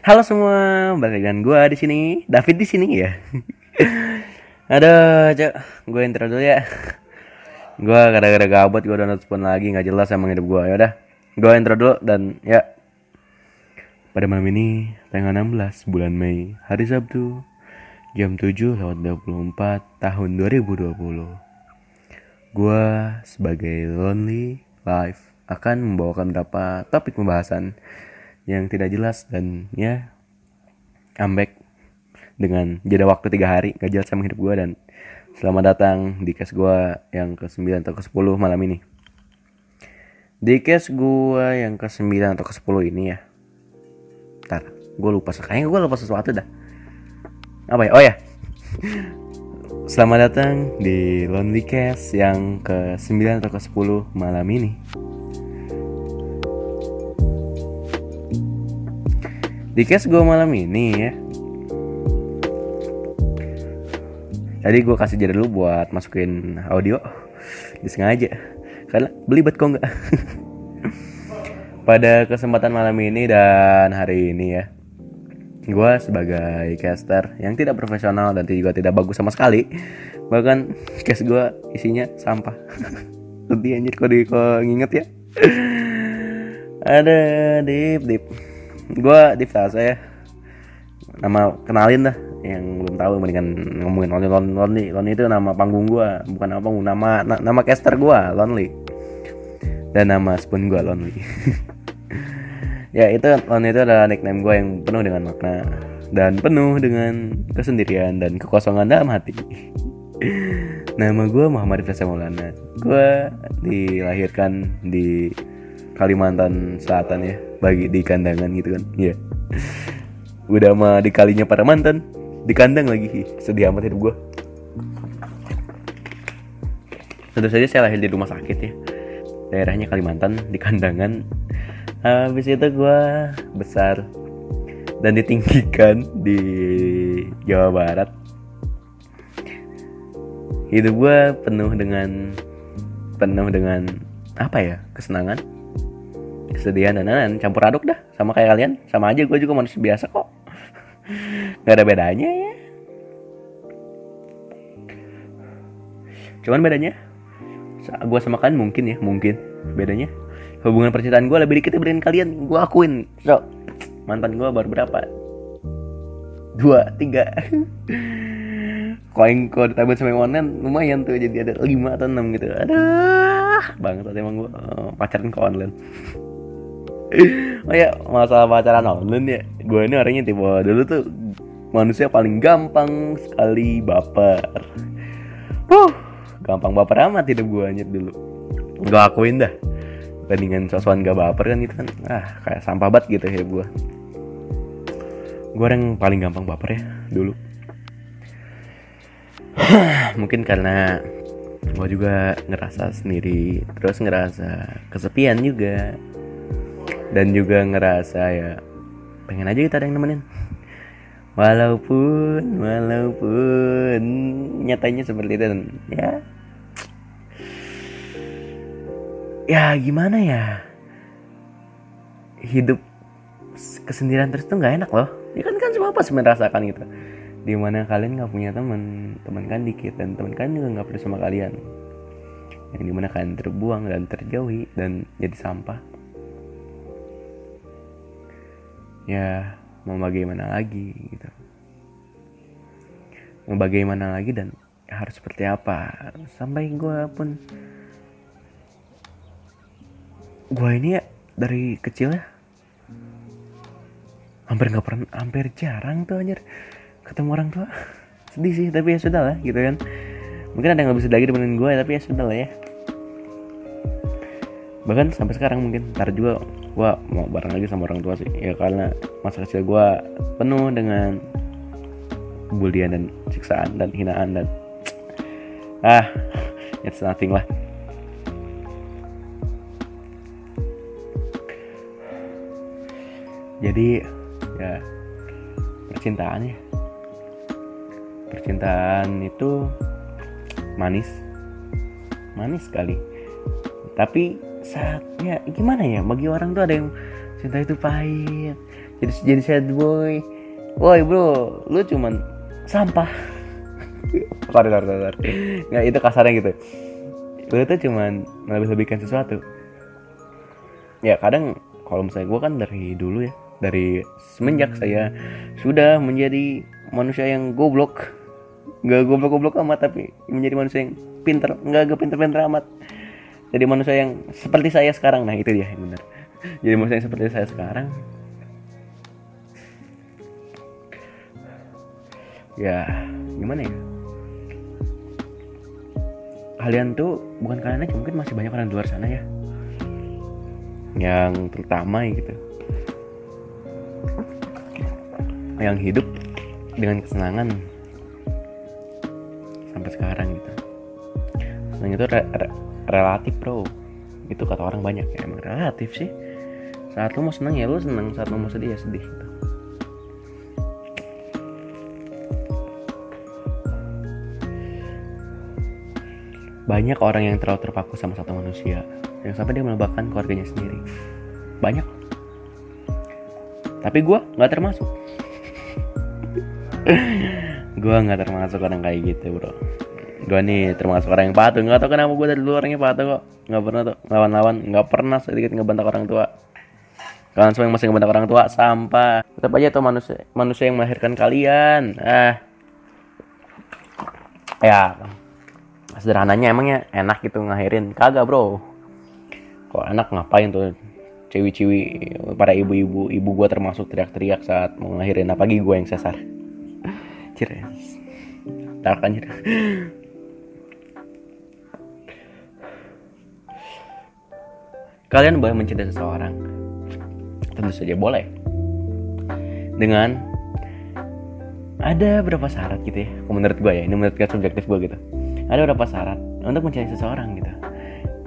Halo semua, balik dengan gue di sini, David di sini ya. Aduh, cok, gue intro dulu ya. Gue gara-gara gabut, gue udah phone lagi, nggak jelas emang hidup gue. Ya udah, gue intro dulu dan ya. Pada malam ini, tanggal 16 bulan Mei, hari Sabtu, jam 7 lewat 24 tahun 2020. Gue sebagai Lonely Life akan membawakan beberapa topik pembahasan yang tidak jelas dan ya comeback dengan jeda waktu tiga hari gak jelas sama hidup gue dan selamat datang di case gue yang ke 9 atau ke 10 malam ini. Di case gue yang ke 9 atau ke 10 ini ya. Ntar gue lupa kayaknya gue lupa sesuatu dah. Apa ya? Oh ya. Selamat datang di Lonely Cast yang ke 9 atau ke 10 malam ini Di case gue malam ini ya. Tadi gue kasih jeda dulu buat masukin audio. Disengaja. Karena belibet kok nggak? Pada kesempatan malam ini dan hari ini ya. Gue sebagai caster yang tidak profesional dan juga tidak bagus sama sekali bahkan cast gue isinya sampah. Sedih anjir kok di kok nginget ya. Ada dip dip gue dip Tasa ya. Nama kenalin dah yang belum tahu mendingan ngomongin lonely lonely lonely, lonely itu nama panggung gue bukan apa nama na, nama caster gue lonely. Dan nama spoon gue lonely. Ya itu Lon itu adalah nickname gue yang penuh dengan makna dan penuh dengan kesendirian dan kekosongan dalam hati. Nama gue Muhammad Ifrasa Maulana. Gue dilahirkan di Kalimantan Selatan ya bagi di kandangan gitu kan. Ya udah mah di kalinya para mantan di kandang lagi. Sedih amat hidup gue tentu saja saya lahir di rumah sakit ya. Daerahnya Kalimantan di kandangan. Habis itu gue besar dan ditinggikan di Jawa Barat. Hidup gue penuh dengan penuh dengan apa ya kesenangan kesedihan dan lain campur aduk dah sama kayak kalian. Sama aja gue juga manusia biasa kok. Nggak ada bedanya ya. Cuman bedanya gue sama kalian mungkin ya mungkin bedanya. Hubungan percintaan gue lebih dikit dibanding kalian. Gue akuin. So mantan gue baru berapa? Dua tiga. Koin kok ditambah sama yang lumayan tuh. Jadi ada lima atau enam gitu. Ada banget emang gue uh, pacaran ke online oh ya masalah pacaran online ya. Gue ini orangnya tipe dulu tuh manusia paling gampang sekali baper. Uh gampang baper amat hidup gue aja dulu. Gue akuin dah bandingan sosokan gak baper kan gitu kan. Ah kayak sampah banget gitu ya gue gue orang paling gampang baper ya dulu. Mungkin karena gue juga ngerasa sendiri terus ngerasa kesepian juga dan juga ngerasa ya pengen aja kita ada yang nemenin. Walaupun walaupun nyatanya seperti itu. Ya. Ya gimana ya? Hidup kesendirian terus tuh nggak enak loh. Ya kan kan semua pasti merasakan gitu. Di mana kalian nggak punya teman teman kan dikit dan teman kalian juga nggak peduli sama kalian. Yang di mana kalian terbuang dan terjauhi dan jadi sampah ya mau bagaimana lagi gitu. Mau bagaimana lagi dan harus seperti apa? Sampai gue pun gue ini ya dari kecil ya hampir nggak pernah hampir jarang tuh anjir ketemu orang tua. Sedih sih tapi ya sudah lah gitu kan. Mungkin ada yang lebih sedih lagi dibanding gue tapi ya sudah lah ya bahkan sampai sekarang mungkin ntar juga gue mau bareng lagi sama orang tua sih. Ya karena masa kecil gue penuh dengan bulian dan siksaan dan hinaan dan ah it's nothing lah. Jadi ya percintaan ya. Percintaan itu manis. Manis sekali. Tapi saatnya gimana ya bagi orang tuh ada yang cinta itu pahit. Jadi jadi sad boy. Woi bro lu cuman sampah. Sorry sorry sorry nggak itu kasarnya gitu. Lu tuh cuman melebih-lebihkan sesuatu. Ya kadang kalau misalnya gue kan dari dulu ya dari semenjak saya sudah menjadi manusia yang goblok. Nggak goblok-goblok amat tapi menjadi manusia yang pinter. Nggak gak pinter-pinter amat jadi manusia yang seperti saya sekarang. Nah itu dia yang benar. Jadi manusia yang seperti saya sekarang. Ya gimana ya? Kalian tuh bukan kalian aja mungkin masih banyak orang di luar sana ya. Yang terutama ya gitu. Yang hidup dengan kesenangan sampai sekarang gitu. Senang itu re relatif bro. Itu kata orang banyak ya emang relatif sih. Saat lu mau senang ya lu senang saat lu mau sedih ya sedih gitu. banyak orang yang terlalu terpaku sama satu manusia. Yang sampai dia melebakan keluarganya sendiri. Banyak. Tapi gue nggak termasuk. Gue nggak termasuk orang kayak gitu bro gue nih termasuk orang yang patuh. Nggak tau kenapa gue dari dulu orangnya patuh kok. Nggak pernah tuh lawan-lawan nggak pernah sedikit ngebentak orang tua. Kalian semua yang masih ngebentak orang tua sampah. Tetap aja tuh manusia manusia yang melahirkan kalian. Ah. Ya sederhananya emangnya enak gitu ngahirin kagak bro. Kok enak ngapain tuh ciwi-ciwi para ibu-ibu ibu gua termasuk teriak-teriak saat mau ngelahirin. Apalagi gue yang sesar. Cire. Anjir kalian boleh mencintai seseorang. Tentu saja boleh. Dengan ada berapa syarat gitu ya? Menurut gue ya ini menurut gue subjektif gue gitu. Ada berapa syarat untuk mencintai seseorang gitu?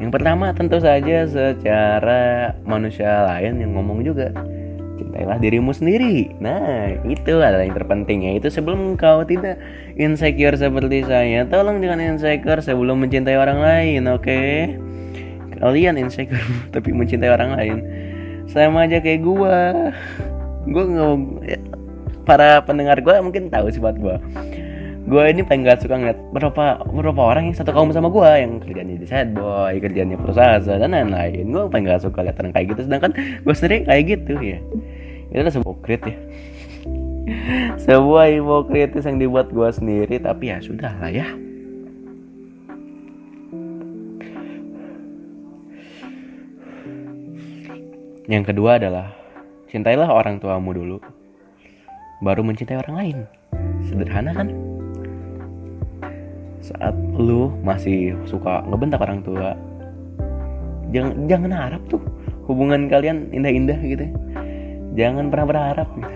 Yang pertama tentu saja secara manusia lain yang ngomong juga cintailah dirimu sendiri. Nah itu adalah yang terpenting ya. Itu sebelum kau tidak insecure seperti saya. Tolong jangan insecure sebelum mencintai orang lain oke? okay? Kalian insecure tapi mencintai orang lain. Sama aja kayak gua. Gua nggak para pendengar gua mungkin tahu sifat gua. Gua ini paling gak suka ngeliat beberapa beberapa orang yang satu kaum sama gua yang kerjanya di sad boy kerjanya perusahaan dan lain-lain. Gua paling gak suka lihat orang kayak gitu. Sedangkan gua sendiri kayak gitu ya. Itu adalah sebuah hipokrit ya. Sebuah hipokritis yang dibuat gua sendiri tapi ya sudah lah ya Yang kedua adalah cintailah orang tuamu dulu, baru mencintai orang lain. Sederhana kan? Saat lu masih suka ngebentak orang tua, jangan jangan harap tuh hubungan kalian indah-indah gitu. Jangan pernah berharap. Gitu.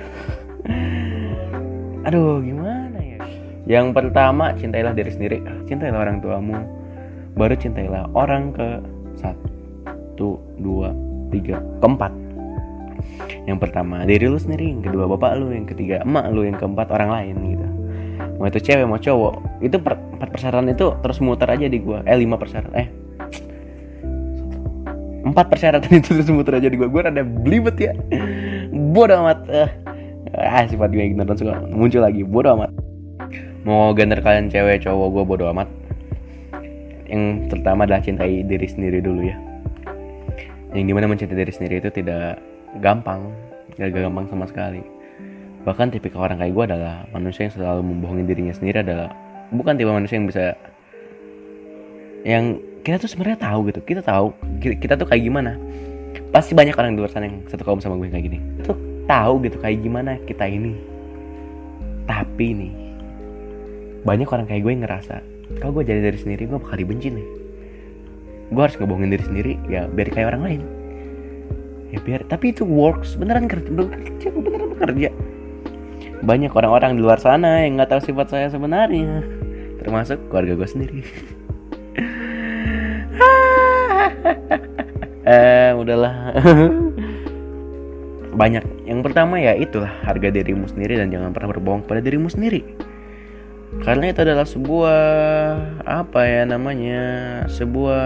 Aduh, gimana ya? Yang pertama, cintailah diri sendiri. Cintailah orang tuamu, baru cintailah orang ke satu, dua, tiga keempat. Yang pertama diri lu sendiri yang kedua bapak lu yang ketiga emak lu yang keempat orang lain gitu. Mau itu cewek mau cowok. Itu per, empat persyaratan itu terus muter aja di gua. Eh lima persyaratan eh. Empat persyaratan itu terus muter aja di gua. Gua rada belibet ya. Bodoh amat eh. Ah sifat gue ignorant suka muncul lagi. Bodoh amat. Mau gender kalian cewek cowok gua bodoh amat. Yang pertama adalah cintai diri sendiri dulu ya yang di mana mencintai diri sendiri itu tidak gampang gak gampang sama sekali. Bahkan tipikal orang kayak gue adalah manusia yang selalu membohongi dirinya sendiri adalah bukan tipe manusia yang bisa yang kita tuh sebenarnya tahu gitu. Kita tahu kita tuh kayak gimana. Pasti banyak orang di luar sana yang satu kaum sama gue kayak gini. Itu tahu gitu kayak gimana kita ini. Tapi nih banyak orang kayak gue yang ngerasa kalau gue jadi dari sendiri? Gue bakal dibenci nih gue harus ngebohongin diri sendiri ya biar kayak orang lain. Ya biar tapi itu works. Beneran kerja bekerja beneran bekerja. Banyak orang-orang di luar sana yang nggak tahu sifat saya sebenarnya. Termasuk keluarga gue sendiri. Eh udahlah. Banyak. Yang pertama ya itulah harga dirimu sendiri dan jangan pernah berbohong pada dirimu sendiri karena itu adalah sebuah apa ya namanya sebuah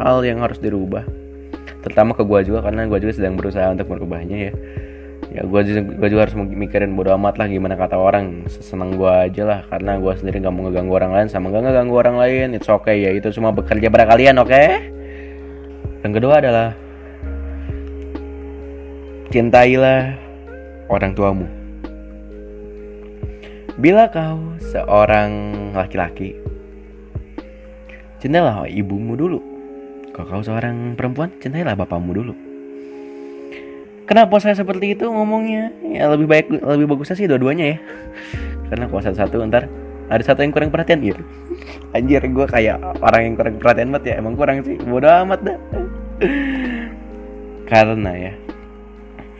hal yang harus dirubah. Terutama ke gue juga karena gue juga sedang berusaha untuk merubahnya ya. Ya gue juga, juga harus mikirin bodo amat lah gimana kata orang. Seneng gue aja lah karena gue sendiri nggak mau ngeganggu orang lain sama gak ngeganggu orang lain. It's okay ya itu semua bekerja pada kalian oke? Okay? yang kedua adalah cintailah orang tuamu bila kau seorang laki-laki cintailah ibumu dulu kalau kau seorang perempuan cintailah bapakmu dulu Kenapa saya seperti itu ngomongnya? Ya lebih baik lebih bagusnya sih dua-duanya ya. Karena kalau satu-satu ntar ada satu yang kurang perhatian gitu. Anjir gue kayak orang yang kurang perhatian banget ya. Emang kurang sih. Bodoh amat dah. Karena ya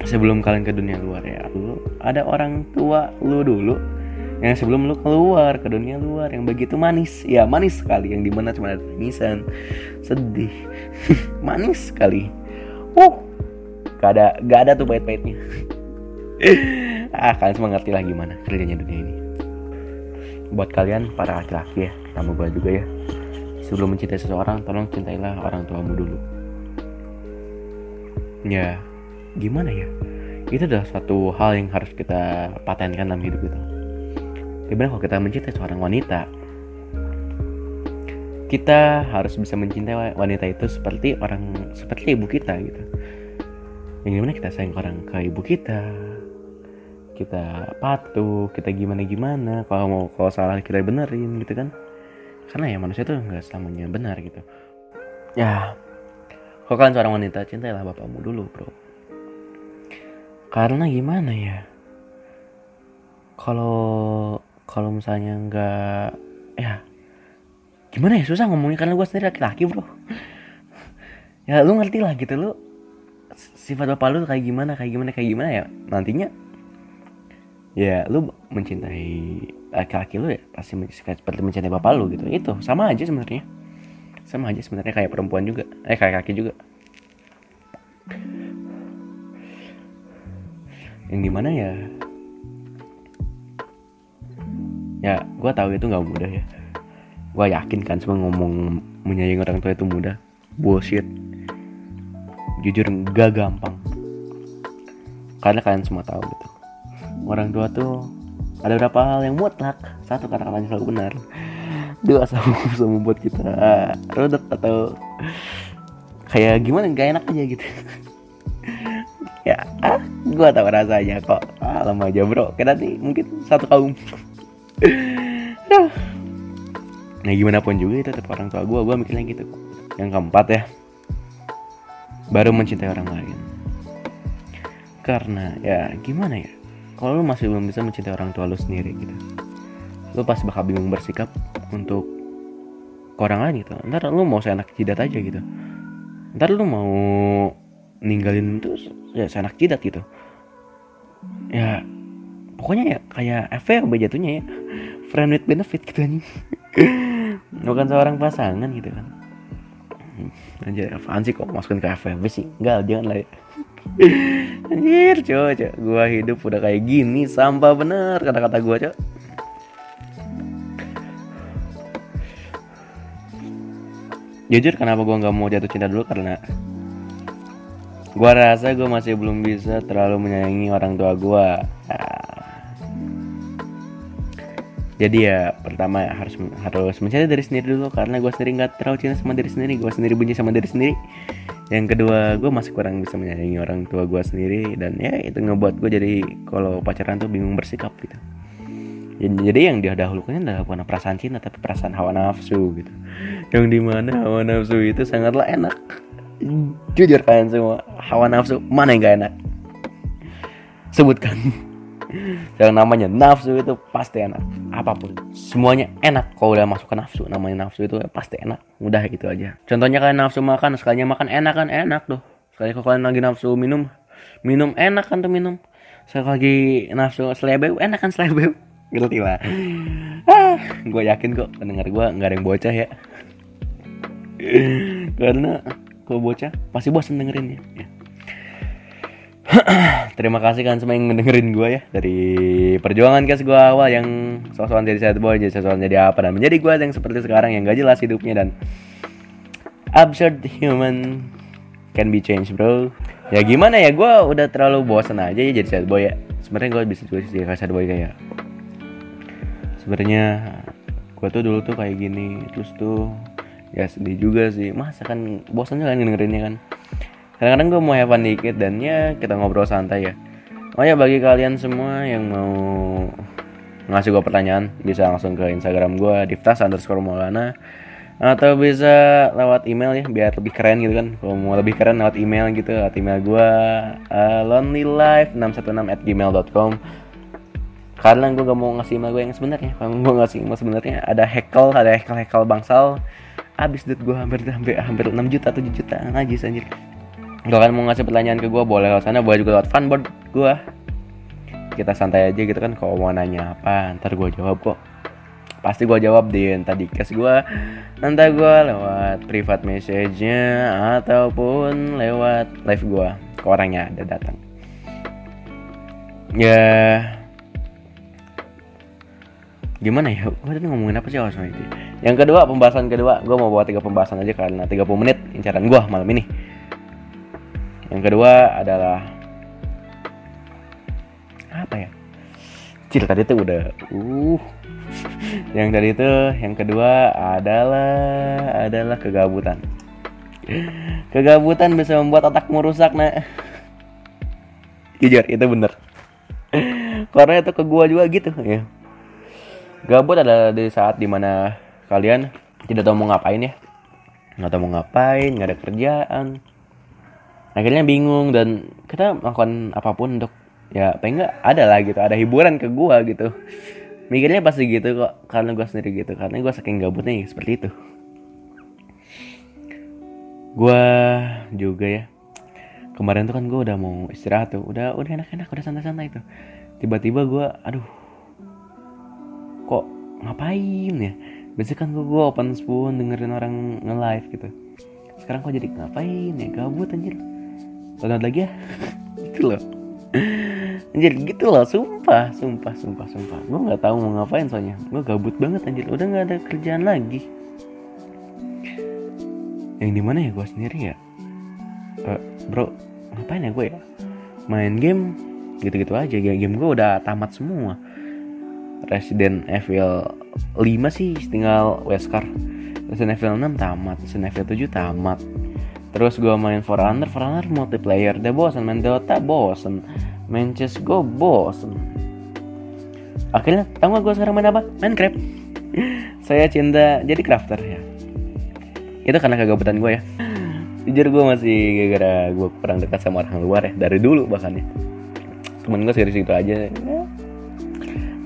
sebelum kalian ke dunia luar ya lu ada orang tua lu dulu yang sebelum lu keluar ke dunia luar yang begitu manis. Ya manis sekali. Yang di mana cuma ada tangisan. Sedih. Manis sekali. Uh gak ada gak ada tuh pahit-pahitnya. Ah kalian semua ngerti lah gimana kerjanya dunia ini. Buat kalian para laki-laki ya sama gue juga ya. Sebelum mencintai seseorang tolong cintailah orang tuamu dulu. Ya gimana ya? Itu adalah suatu hal yang harus kita patenkan dalam hidup kita gimana kalau kita mencintai seorang wanita? Kita harus bisa mencintai wanita itu seperti orang seperti ibu kita gitu. Yang gimana kita sayang orang ke ibu kita? Kita patuh kita gimana gimana kalau mau kalau salah kita benerin gitu kan? Karena ya manusia tuh nggak selamanya benar gitu. Ya kalau kalian seorang wanita cintailah bapakmu dulu bro. Karena gimana ya? Kalau kalau misalnya nggak ya gimana ya? Susah ngomongnya karena gue sendiri laki-laki bro. Ya lu ngerti lah gitu lu sifat bapak lu kayak gimana kayak gimana kayak gimana ya? Nantinya ya lu mencintai laki-laki lu ya pasti seperti mencintai bapak lu gitu. Itu sama aja sebenarnya. Sama aja sebenarnya kayak perempuan juga. Eh kayak kaki juga. Yang di mana ya ya gue tahu itu nggak mudah ya. Gue yakin kan semua ngomong menyayangi orang tua itu mudah. Bullshit. Jujur gak gampang. Karena kalian semua tahu gitu. Orang tua tuh ada beberapa hal yang mutlak. Satu kata-katanya selalu benar. Dua sama bisa membuat kita. Rodet atau kayak gimana? Gak enak aja gitu. Ya ah gue tahu rasanya kok. Ah, lama aja bro. Kita nih mungkin satu kaum nah gimana pun juga itu tetap orang tua gue gue mikirnya gitu. Yang keempat ya baru mencintai orang lain. Karena ya gimana ya? Kalau lu masih belum bisa mencintai orang tua lu sendiri gitu lu pasti bakal bingung bersikap untuk ke orang lain gitu. Ntar lu mau seenak jidat aja gitu. Ntar lu mau ninggalin itu ya seenak jidat gitu. Ya pokoknya ya kayak FWB jatuhnya ya friend with benefit gitu nih bukan seorang pasangan gitu kan Anjir, apaan sih kok masukin ke FVP sih? Enggak, jangan lah ya. Anjir, coba, coba. Gua hidup udah kayak gini, sampah bener kata-kata gua, coba. Jujur kenapa gua nggak mau jatuh cinta dulu karena gua rasa gua masih belum bisa terlalu menyayangi orang tua gua. Jadi ya pertama harus harus mencari dari sendiri dulu. Karena gue sendiri nggak terlalu cinta sama diri sendiri. Gue sendiri benci sama diri sendiri. Yang kedua gue masih kurang bisa menyayangi orang tua gue sendiri. Dan ya itu ngebuat gue jadi kalau pacaran tuh bingung bersikap gitu. Jadi yang didahulukan adalah bukan perasaan cinta tapi perasaan hawa nafsu gitu. Yang di mana hawa nafsu itu sangatlah enak. Jujur kalian semua hawa nafsu mana yang gak enak? Sebutkan yang namanya nafsu itu pasti enak. Apa pun. Semuanya enak. Kalau udah masuk ke nafsu namanya nafsu itu pasti enak. Mudah gitu aja. Contohnya kalian nafsu makan sekalinya makan enak kan enak tuh. Sekali kalau kalian lagi nafsu minum minum enak kan tuh minum. Sekali lagi nafsu selebeu enak kan selebeu ngerti lah ah, gue yakin kok pendengar gue nggak ada yang bocah ya. Karena kalau bocah pasti bosan dengerinnya. Ya. Terima kasih kan semua yang mendengerin gue ya Dari perjuangan kes gue awal yang Sosokan jadi sad boy, jadi sosokan jadi apa Dan menjadi gue yang seperti sekarang yang gak jelas hidupnya Dan Absurd human can be changed bro. Ya gimana ya gue udah terlalu bosan aja ya jadi sad boy ya. Sebenarnya gue bisa juga jadi sad boy kayak sebenarnya gue tuh dulu tuh kayak gini terus tuh ya sedih juga sih. Masa kan bosan kan dengerinnya kan kadang-kadang gue mau fun dikit dan ya kita ngobrol santai ya. Oh ya bagi kalian semua yang mau ngasih gue pertanyaan bisa langsung ke instagram gue diftas underscore maulana atau bisa lewat email ya biar lebih keren gitu kan. Kalau mau lebih keren lewat email gitu lewat email gue uh, lonelylife616 at gmail.com karena gue gak mau ngasih email gue yang sebenarnya. Kalau gue ngasih email sebenarnya ada hekel ada hekel hekel bangsal. Abis duit gue hampir hampir hampir 6 juta 7 juta najis anjir kalau kalian mau ngasih pertanyaan ke gue boleh lewat sana boleh juga lewat fanboard gue kita santai aja gitu kan kalau mau nanya apa ntar gue jawab kok. Pasti gue jawab di tadi case gue nanti gue lewat private message-nya ataupun lewat live gue ke orangnya ada datang. Ya. Gimana ya? Gue tadi ngomongin apa sih awal itu yang kedua pembahasan kedua. Gue mau bawa tiga pembahasan aja karena 30 menit incaran gue malam ini yang kedua adalah apa ya? Cil tadi tuh udah uh. Yang tadi itu yang kedua adalah adalah kegabutan. Kegabutan bisa membuat otakmu rusak nah jujur itu bener. Karena itu ke gua juga gitu ya. Gabut adalah di saat di mana kalian tidak tahu mau ngapain ya. Nggak tahu mau ngapain nggak ada kerjaan akhirnya bingung dan kita melakukan apa pun untuk ya pengen nggak ada lah gitu ada hiburan ke gua gitu. Mikirnya pasti gitu kok karena gua sendiri gitu karena gua saking gabutnya ya, seperti itu. Gua juga ya kemarin tuh kan gua udah mau istirahat tuh udah udah enak-enak udah santai-santai tuh. Tiba-tiba gua aduh kok ngapain ya? Biasanya kan gua, gua open spoon dengerin orang nge-live gitu. Sekarang kok jadi ngapain ya? Gabut anjir download lagi ya? Gitu loh. Anjir gitu loh. Sumpah sumpah sumpah sumpah. Gue nggak tahu mau ngapain soalnya. Gue gabut banget anjir. Udah nggak ada kerjaan lagi. Yang di mana ya gue sendiri ya? Uh, bro ngapain ya gue ya? Main game gitu-gitu aja. Game, gue udah tamat semua. Resident Evil 5 sih tinggal Wesker. Resident Evil 6 tamat Resident Evil 7 tamat Terus gue main For Honor, For Honor multiplayer. Udah bosan, main Dota bosan Main chess gue bosan Akhirnya gak gue sekarang main apa? Minecraft. Saya cinta jadi crafter ya. Itu karena kegabutan gue ya. Jujur gue masih gara-gara gue kurang dekat sama orang luar ya. Dari dulu bahkan ya Temen gue serius itu aja ya.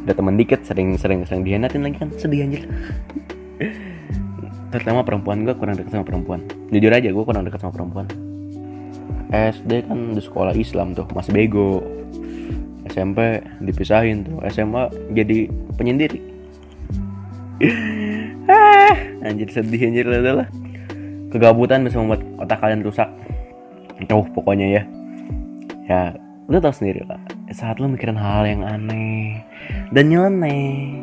Udah temen dikit sering-sering sering dihianatin lagi kan. Sedih anjir terutama perempuan gue kurang dekat sama perempuan. Jujur aja gue kurang dekat sama perempuan. SD kan di sekolah Islam tuh masih bego. SMP dipisahin tuh SMA jadi penyendiri ah anjir sedih anjir lah kegabutan bisa membuat otak kalian rusak. Oh pokoknya ya. Ya lu tau sendiri lah saat lu mikirin hal yang aneh dan nyeleneh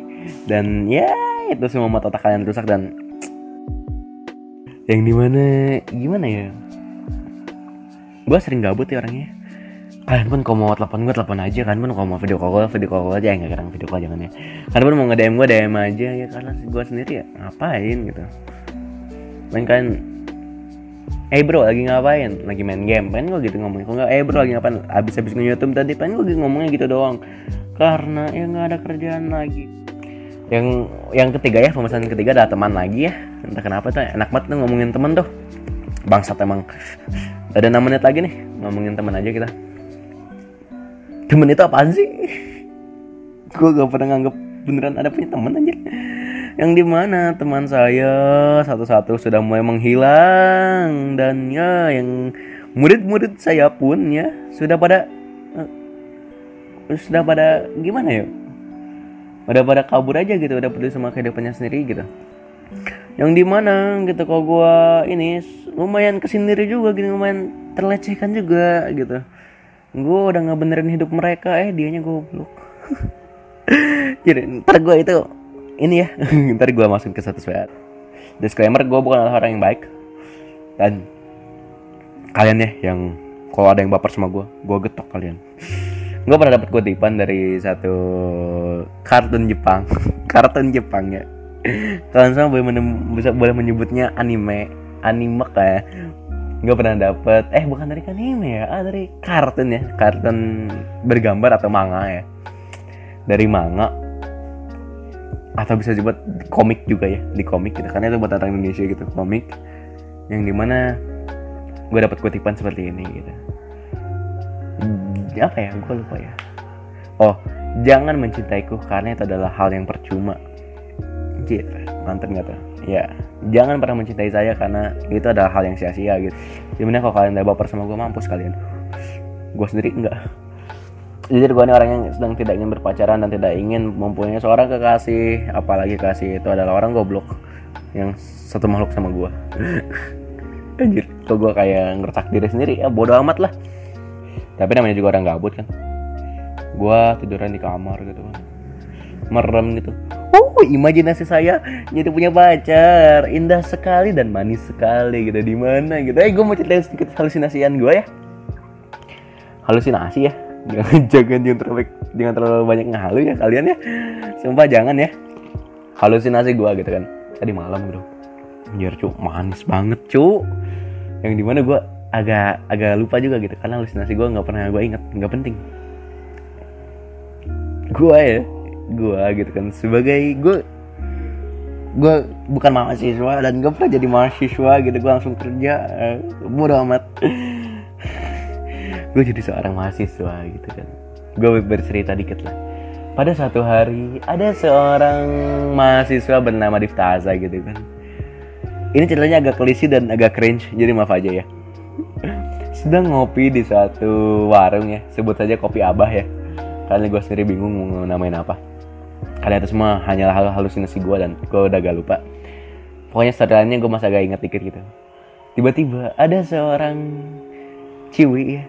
dan ya itu semua membuat otak kalian rusak dan yang di mana gimana ya? Gue sering gabut ya orangnya. Kalian pun kalau mau telepon gue telepon aja kan pun. Kalau mau video call video call aja. Enggak kadang video call jangan ya. Kalian pun mau nge DM gue DM aja ya karena gue sendiri ya ngapain gitu. Main kan Eh bro lagi ngapain? Lagi main game. Pengen gue gitu ngomongnya. Kok nggak eh bro lagi ngapain? Abis-abis nge-youtube tadi Pengen gue gitu ngomongnya gitu doang. Karena ya nggak ada kerjaan lagi yang yang ketiga ya pembahasan ketiga adalah teman lagi ya. Entah kenapa tuh enak banget tuh ngomongin temen tuh. Bangsat emang. Ada enam menit lagi nih ngomongin teman aja kita. Temen itu apaan sih? Gue gak pernah nganggep beneran ada punya temen aja yang di mana teman saya satu-satu sudah mulai menghilang. Dan ya yang murid-murid saya pun ya sudah pada uh, sudah pada gimana ya udah pada kabur aja gitu udah peduli sama kehidupannya sendiri gitu. Yang di mana gitu kalau gue ini lumayan kesendiri juga gitu lumayan terlecehkan juga gitu. Gue udah nggak benerin hidup mereka eh dianya goblok. Jadi ntar gue itu ini ya ntar gue masukin ke satu suara disclaimer gue bukan orang yang baik. Dan kalian ya yang kalau ada yang baper sama gue gue getok kalian gue pernah dapat kutipan dari satu kartun Jepang. Kartun Jepang ya. Kalian semua boleh bisa boleh menyebutnya anime anime kayak gue pernah dapet eh bukan dari anime ya ah dari kartun ya. Kartun bergambar atau manga ya. Dari manga. Atau bisa disebut komik juga ya di komik gitu. Karena itu buat orang Indonesia gitu komik. Yang di mana gue dapat kutipan seperti ini gitu apa ya gue lupa ya oh jangan mencintaiku karena itu adalah hal yang percuma Anjir, mantep gak tuh? Ya, jangan pernah mencintai saya karena itu adalah hal yang sia-sia gitu. Gimana kalau kalian udah baper sama gue mampus kalian? Gue sendiri enggak. Jujur gue ini orang yang sedang tidak ingin berpacaran dan tidak ingin mempunyai seorang kekasih, apalagi kasih itu adalah orang goblok yang satu makhluk sama gue. Anjir, kok gue kayak ngertak diri sendiri ya bodoh amat lah. Tapi namanya juga orang gabut kan. Gue tiduran di kamar gitu kan merem gitu. Oh, imajinasi saya jadi punya pacar, indah sekali dan manis sekali gitu di mana gitu. Eh, gue mau ceritain sedikit halusinasian gue ya. Halusinasi ya. Jangan jangan jangan terlalu jangan terlalu banyak ngalu ya kalian ya. Sumpah jangan ya. Halusinasi gue gitu kan. Tadi malam bro. Anjir cu, manis banget cu. Yang di mana gue agak agak lupa juga gitu. Karena halusinasi gue nggak pernah gue inget nggak penting. Gue ya gue gitu kan. Sebagai gue gue bukan mahasiswa dan gue pernah jadi mahasiswa gitu. Gue langsung kerja eh, amat. Gue jadi seorang mahasiswa gitu kan. Gue bercerita dikit lah. Pada satu hari ada seorang mahasiswa bernama Diftaza gitu kan. Ini ceritanya agak klise dan agak cringe. Jadi maaf aja ya sedang ngopi di suatu warung ya. Sebut saja kopi abah ya. Karena gue sendiri bingung mau namain apa. Karena itu semua hanyalah hal halusinasi gue dan gue udah gak lupa. Pokoknya setelahnya gue masih agak inget dikit gitu. Tiba-tiba ada seorang ciwi ya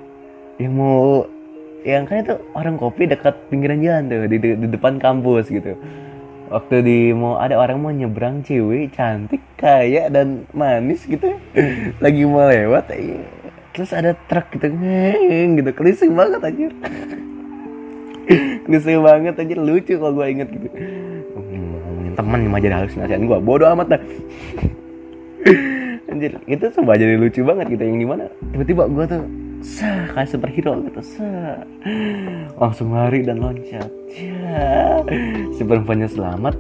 yang mau yang kan itu orang kopi dekat pinggiran jalan tuh di, di depan kampus gitu. Waktu di mau ada orang mau nyebrang ciwi cantik kaya dan manis gitu. Lagi mau lewat eh, terus ada truk gitu gitu. Klise banget anjir. Klise banget anjir. Lucu kalau gue inget gitu. Ngomongin teman yang jadi halusinasian gue bodoh amat dah. Anjir itu coba jadi lucu banget gitu. Yang di mana tiba-tiba gue tuh sah kayak superhero gitu. Sah. Langsung lari dan loncat. Ya si perempuannya selamat.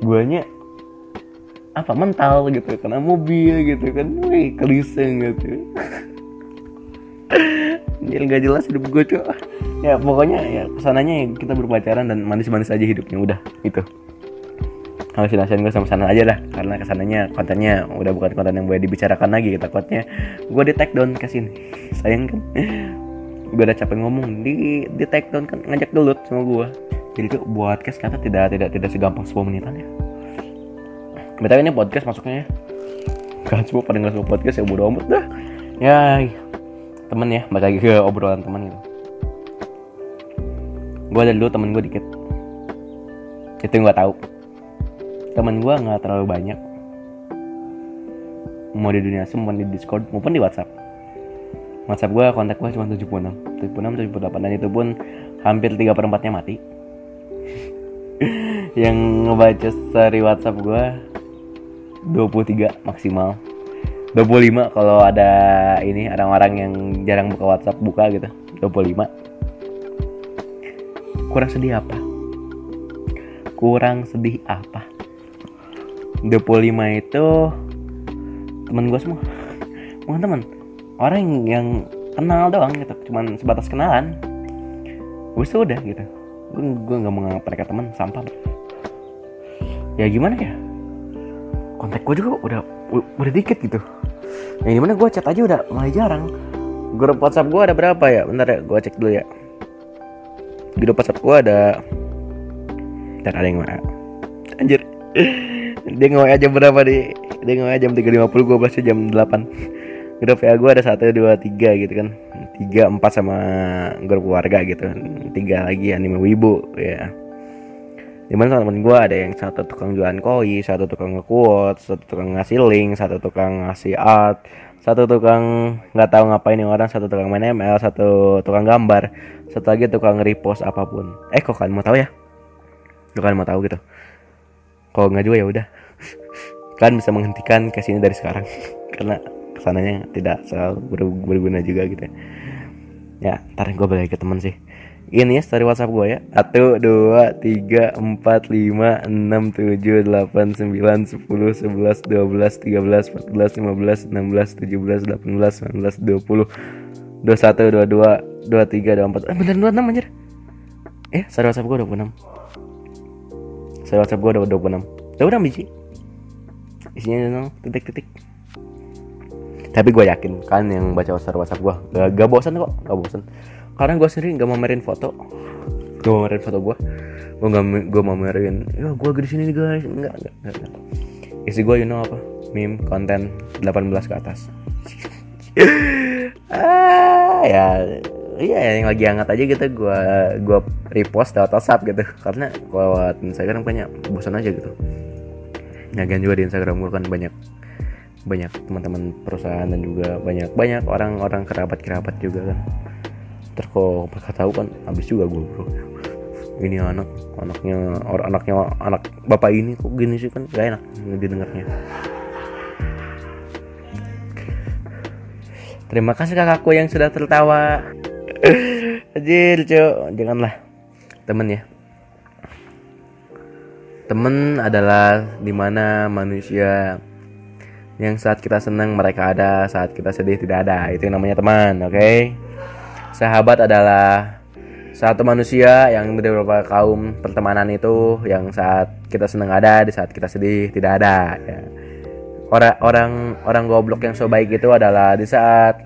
Guanya apa mental? gitu. Kena mobil gitu kan. Wih klise gitu Anjir gak jelas hidup gue cuy Ya pokoknya ya ke sananya ya kita berpacaran dan manis-manis aja hidupnya Udah itu Halusinasian gue sama sana aja dah Karena ke sananya kontennya udah bukan konten yang boleh dibicarakan lagi Takutnya gue di take down ke sini. Sayang kan? Gue udah capek ngomong di, di take down kan ngajak gelut sama gue Jadi tuh buat case kata tidak tidak tidak segampang 10 menitan ya. Betul ini podcast masuknya ya. Kan semua pada nggak podcast ya bodo amat dah. Ya temen ya balik lagi ke obrolan teman gitu. Gue ada dulu temen gue dikit. Itu yang gue tahu. Temen gue nggak terlalu banyak. Mau di dunia semua di discord maupun di whatsapp. Whatsapp gue kontak gue cuma 76 76 78 dan itu pun hampir 3 per 4 nya mati. Yang ngebaca story whatsapp gue 23 maksimal 25 kalau ada ini orang-orang yang jarang buka WhatsApp buka gitu 25 kurang sedih apa? Kurang sedih apa? 25 itu temen gue semua. Bukan temen orang yang, kenal doang gitu cuman sebatas kenalan. Gue udah gitu. Gue gue nggak mau nganggap mereka teman sampah. Ya gimana ya? Kontak gue juga udah udah dikit gitu yang di mana gue chat aja udah mulai jarang. Grup WhatsApp gue ada berapa ya? Bentar ya gue cek dulu ya. Grup WhatsApp gue ada dan ada yang WA anjir. Dia nge jam berapa di dia nge jam 3.50 gue balasnya jam 8 grup WA gue ada satu dua tiga gitu kan. Tiga empat sama grup keluarga gitu. Tiga lagi anime wibu ya di mana teman gue ada yang satu tukang jualan koi satu tukang nge-quote satu tukang ngasih link satu tukang ngasih art satu tukang nggak tahu ngapain yang orang satu tukang main ML satu tukang gambar satu lagi tukang repost apa pun. Eh kok kalian mau tahu ya? Kok kalian mau tahu gitu? Kalau nggak juga ya udah. Kalian bisa menghentikan case ini dari sekarang. Karena ke sananya tidak selalu ber- berguna juga gitu ya. Ya ntar gue balik ke temen sih ini ya story WhatsApp gue ya. Satu dua tiga empat lima enam tujuh delapan sembilan sepuluh sebelas dua belas tiga belas empat belas lima belas enam belas tujuh belas delapan belas sembilan belas dua puluh. dua satu dua dua dua tiga dua empat. Eh bener dua enam anjir. Eh story WhatsApp gue dua puluh enam. Story WhatsApp gue dua puluh enam. Dua enam biji. Isinya nol titik-titik. Tapi gue yakin kan yang baca story WhatsApp gue gak, gak bosan kok gak bosan karena gue sendiri gak mau mamerin foto. Gue mau mamerin foto gue gue gak gue mau mamerin ya gue di sini nih guys. Enggak, enggak, enggak. isi gue you know apa? Meme konten 18 ke atas. Ah ya iya yang lagi hangat aja gitu gue gue repost lewat WhatsApp gitu. Karena lewat Instagram banyak bosan aja gitu. Lagian juga di Instagram gue kan banyak banyak teman-teman perusahaan dan juga banyak banyak orang-orang kerabat kerabat juga kan terus kalau mereka tahu kan habis juga gue bro. Ini anak anaknya orang anaknya anak bapak ini kok gini sih kan gak enak didengarnya. Terima kasih kakakku yang sudah tertawa. Anjir cok janganlah. Temen ya. Temen adalah di mana manusia yang saat kita senang mereka ada saat kita sedih tidak ada. Itu yang namanya teman oke? okay? Sahabat adalah satu manusia yang dari beberapa kaum pertemanan itu yang saat kita senang ada di saat kita sedih tidak ada ya. orang orang orang goblok yang so baik itu adalah di saat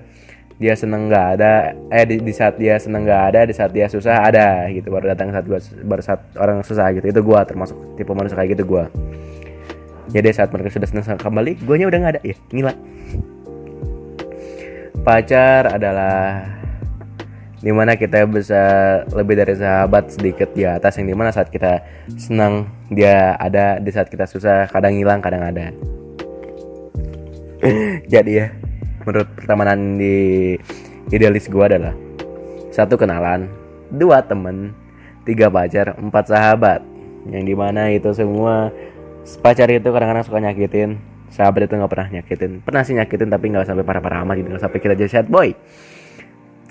dia seneng nggak ada eh di, di saat dia seneng nggak ada di saat dia susah ada gitu. Baru datang saat gua baru saat orang susah gitu. Itu gua termasuk tipe manusia kayak gitu gua. Jadi saat mereka sudah senang kembali guanya udah nggak ada. Ya gila pacar adalah di mana kita bisa lebih dari sahabat sedikit di atas yang di mana saat kita senang dia ada di saat kita susah kadang hilang kadang ada. Jadi ya menurut pertemanan di idealis gua adalah satu kenalan dua temen tiga pacar empat sahabat. Yang di mana itu semua pacar itu kadang-kadang suka nyakitin. Sahabat itu nggak pernah nyakitin. Pernah sih nyakitin tapi nggak sampai parah-parah amat gitu. Nggak sampai kita jadi sad boy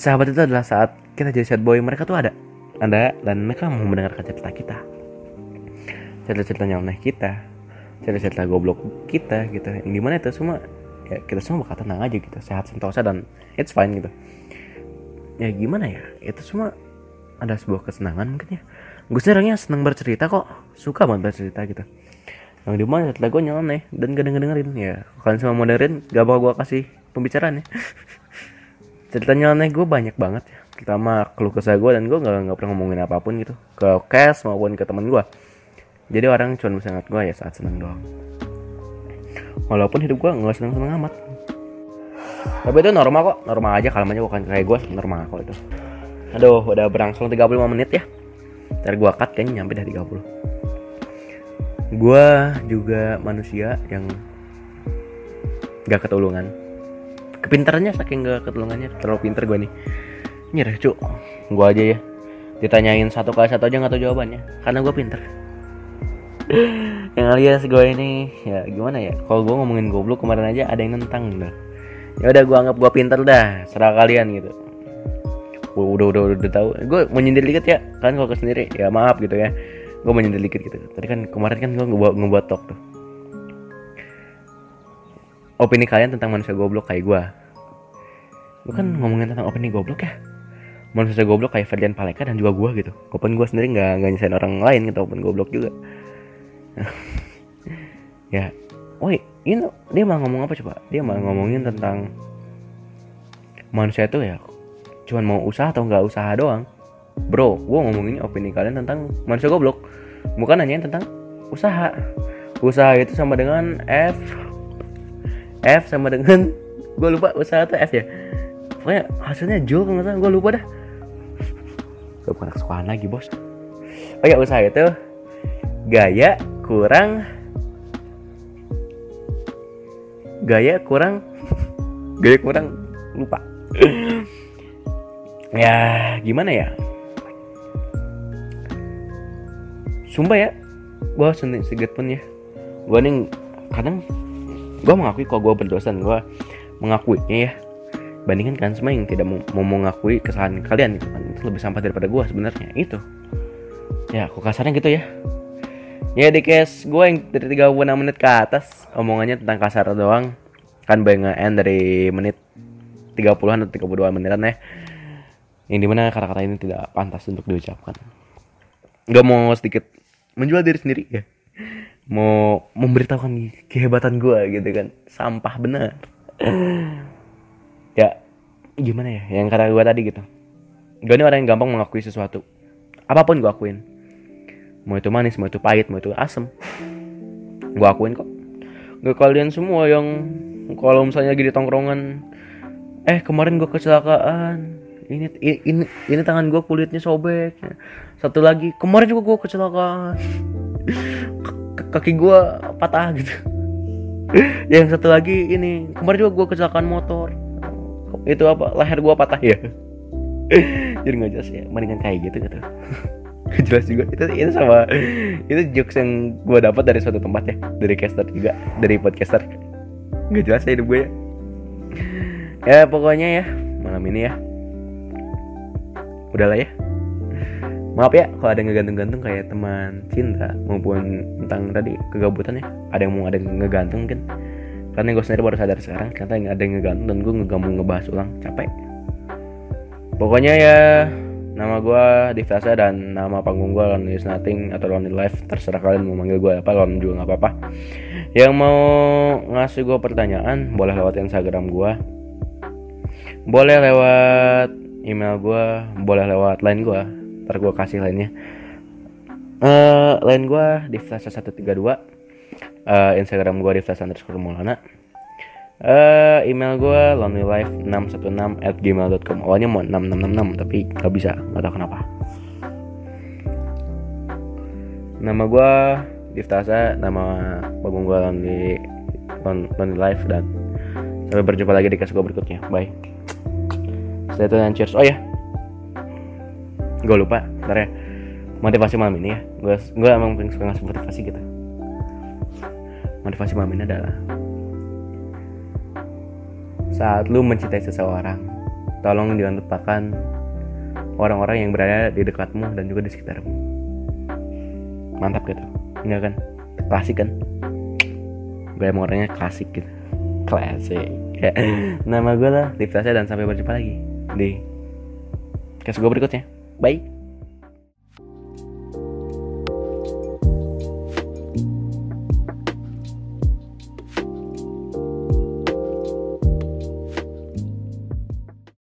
sahabat itu adalah saat kita jadi sad boy mereka tuh ada. Ada dan mereka mau mendengarkan cerita kita. Cerita-cerita nyeleneh kita. Cerita-cerita goblok kita gitu. Yang di mana itu semua ya kita semua bakal tenang aja gitu. Sehat sentosa dan it's fine gitu. Ya gimana ya? Itu semua ada sebuah kesenangan mungkin ya. Gue orangnya seneng bercerita kok. Suka banget bercerita gitu. Yang di mana cerita gue nyeleneh dan gak denger dengerin ya. Kalian semua mau dengerin gak bakal gue kasih pembicaraan ya cerita nyeleneh gue banyak banget ya. Pertama keluh kesah gue dan gue nggak nggak pernah ngomongin apa pun gitu. Ke cash maupun ke teman gue jadi orang cuma bisa ingat gue ya saat seneng doang. Walaupun hidup gue nggak seneng seneng amat. Tapi itu normal kok. Normal aja kalau aja. Bukan kayak gue normal kok itu. Aduh udah berangsur 35 menit ya. Ntar gue cut kayaknya nyampe dah 30 gue juga manusia yang gak ketulungan kepintarannya saking gak ketulungannya terlalu pinter gue nih. Nyerah cuk. Gue aja ya. Ditanyain satu kali satu aja nggak tahu jawabannya. Karena gue pinter yang alias gue ini ya gimana ya? Kalau gue ngomongin goblok kemarin aja ada yang nentang dah. Ya udah gue anggap gue pinter dah. Serah kalian gitu. Udah udah udah, udah, udah tahu. Gue mau nyindir dikit ya. Kan kalau sendiri ya maaf gitu ya. Gue mau nyindir dikit gitu. Tadi kan kemarin kan gue ngebuat ngebuat talk tuh opini kalian tentang manusia goblok kayak gue gue kan ngomongin tentang opini goblok ya. Manusia goblok kayak Ferdian Paleka dan juga gue gitu. Walaupun gue sendiri nggak nggak nyesain orang lain gitu walaupun goblok juga. Ya. Woi ini dia mau ngomong apa coba? Dia mau ngomongin tentang manusia itu ya cuman mau usaha atau nggak usaha doang. Bro gue ngomongin opini kalian tentang manusia goblok. Bukan nanyain tentang usaha. Usaha itu sama dengan F F sama dengan gue lupa usaha tuh F ya. Pokoknya hasilnya jual kalau gue lupa dah. Gue bukan kesukaan lagi bos. Oh ya usaha itu gaya kurang gaya kurang gaya kurang lupa. Ya gimana ya? Sumpah ya gue sendiri seget pun ya. Gue nih kadang gue mengakui kok gue berdosa gue mengakuinya ya. Bandingkan kan semua yang tidak mau, mengakui kesalahan kalian gitu kan. Itu lebih sampah daripada gue sebenarnya itu. Ya aku kasarnya gitu ya. Ya di case gue yang dari 36 menit ke atas omongannya tentang kasar doang. Kan bayangan dari menit 30-an atau 32 menitan ya. Yang di mana kata-kata ini tidak pantas untuk diucapkan. Gak mau sedikit menjual diri sendiri ya mau memberitahukan kehebatan gue gitu kan. Sampah bener. Ya gimana ya? Yang kata gue tadi gitu. Gue ini orang yang gampang mengakui sesuatu. Apa pun gue akuin. Mau itu manis mau itu pahit mau itu asem. Gue akuin kok. Gak kalian semua yang kalau misalnya lagi di tongkrongan eh kemarin gue kecelakaan. Ini ini ini tangan gue kulitnya sobek. Satu lagi kemarin juga gue kecelakaan kaki gue patah gitu. Yang satu lagi ini kemarin juga gue kecelakaan motor. Itu apa? Leher gue patah ya. Jadi nggak jelas ya. Mendingan kayak gitu gitu. Jelas juga. Itu itu sama itu jokes yang gue dapat dari suatu tempat ya. Dari caster juga dari podcaster. Nggak jelas ya hidup gue ya. Ya pokoknya ya malam ini ya. Udahlah ya maaf ya kalau ada yang ngegantung-gantung kayak teman cinta maupun tentang tadi kegabutan ya. Ada yang mau ada yang ngegantung mungkin. Karena gue sendiri baru sadar sekarang ternyata ada yang ngegantung dan gue nggak mau ngebahas ulang. Capek. Pokoknya ya nama gue Divtasa dan nama panggung gue Lonely is Nothing atau Lonely Life terserah kalian mau manggil gue apa Lon juga nggak apa-apa. Yang mau ngasih gue pertanyaan boleh lewat Instagram gue boleh lewat email gue boleh lewat line gue ntar gue kasih lainnya. Uh, line gue divtasa 132 uh, instagram gue divtasa underscore maulana. Uh, email gue lonelylife616 at gmail.com awalnya mau 6666 tapi gak bisa gak tau kenapa. Nama gue Diftasa nama panggung gue Lonely, Lonely Life dan sampai berjumpa lagi di kasus gue berikutnya. Bye. Stay tune and cheers. Oh ya gue lupa ntar ya. Motivasi malam ini ya. Gue gue emang pengen suka ngasih motivasi gitu. Motivasi malam ini adalah saat lu mencintai seseorang tolong jangan lupakan orang-orang yang berada di dekatmu dan juga di sekitarmu. Mantap gitu enggak kan? Klasik kan? Gue emang orangnya klasik gitu. Klasik. Ya. nama gue lah Diftasa dan sampai berjumpa lagi di kasus gue berikutnya bye.